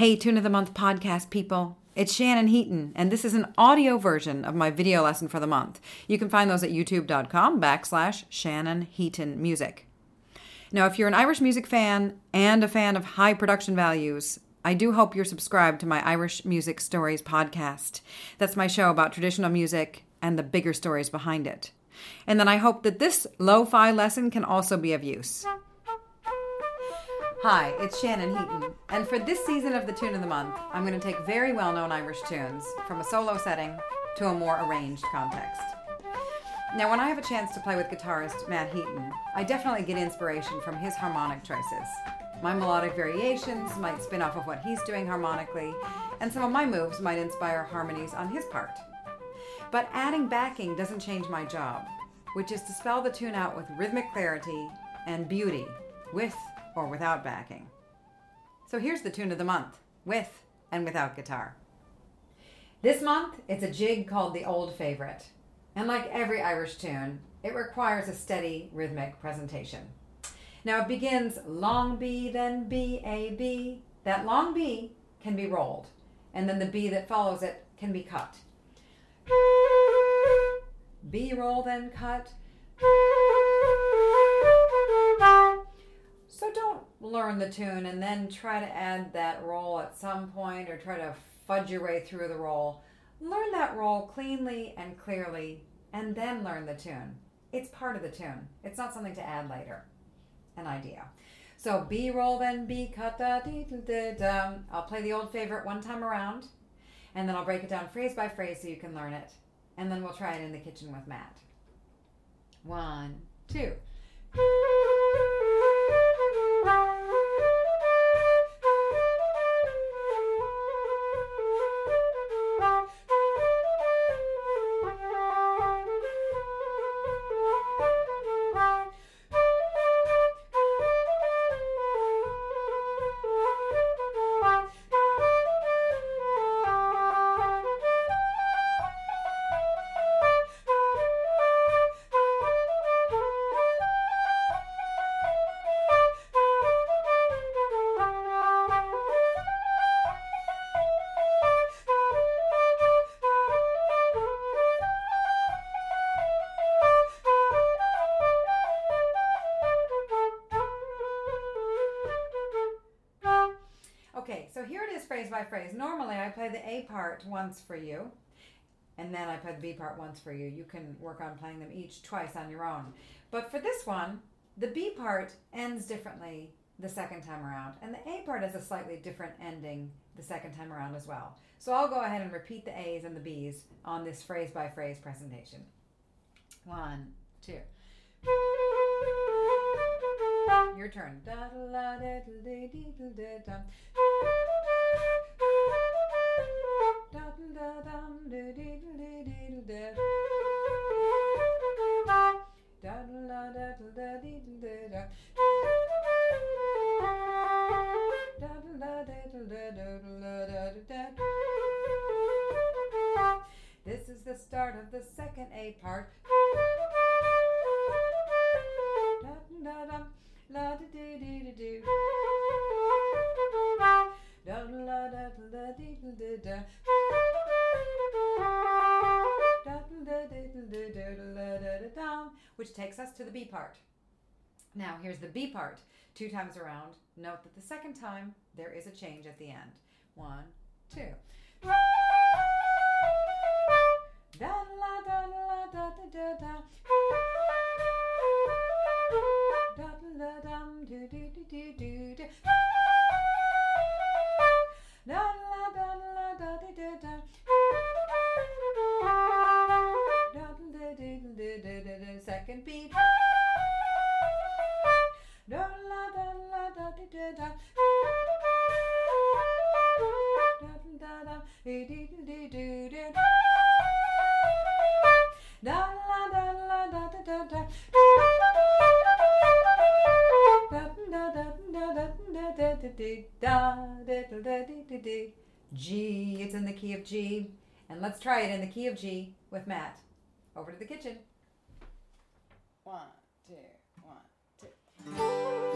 Hey, Tune of the Month podcast people. It's Shannon Heaton, and this is an audio version of my video lesson for the month. You can find those at youtube.com backslash Shannon Heaton Music. Now, if you're an Irish music fan and a fan of high production values, I do hope you're subscribed to my Irish Music Stories podcast. That's my show about traditional music and the bigger stories behind it. And then I hope that this lo fi lesson can also be of use. Hi, it's Shannon Heaton, and for this season of the Tune of the Month, I'm going to take very well known Irish tunes from a solo setting to a more arranged context. Now, when I have a chance to play with guitarist Matt Heaton, I definitely get inspiration from his harmonic choices. My melodic variations might spin off of what he's doing harmonically, and some of my moves might inspire harmonies on his part. But adding backing doesn't change my job, which is to spell the tune out with rhythmic clarity and beauty, with or without backing. So here's the tune of the month, with and without guitar. This month, it's a jig called the Old Favorite. And like every Irish tune, it requires a steady rhythmic presentation. Now it begins long B, then B, A, B. That long B can be rolled, and then the B that follows it can be cut. B roll, then cut. So don't learn the tune and then try to add that roll at some point or try to fudge your way through the roll. Learn that roll cleanly and clearly and then learn the tune. It's part of the tune. It's not something to add later. An idea. So B roll then B cut da dee da da. I'll play the old favorite one time around and then I'll break it down phrase by phrase so you can learn it. And then we'll try it in the kitchen with Matt. One, two. Okay, so here it is phrase by phrase. Normally I play the A part once for you, and then I play the B part once for you. You can work on playing them each twice on your own. But for this one, the B part ends differently the second time around, and the A part has a slightly different ending the second time around as well. So I'll go ahead and repeat the A's and the B's on this phrase by phrase presentation. One, two. Your turn. This is the start of the second A part. Which takes us to the B part. Now here's the B part. Two times around. Note that the second time there is a change at the end. One, two. G, it's in the key of G. And let's try it in the key of G with Matt. Over to the kitchen. One, two, one, two.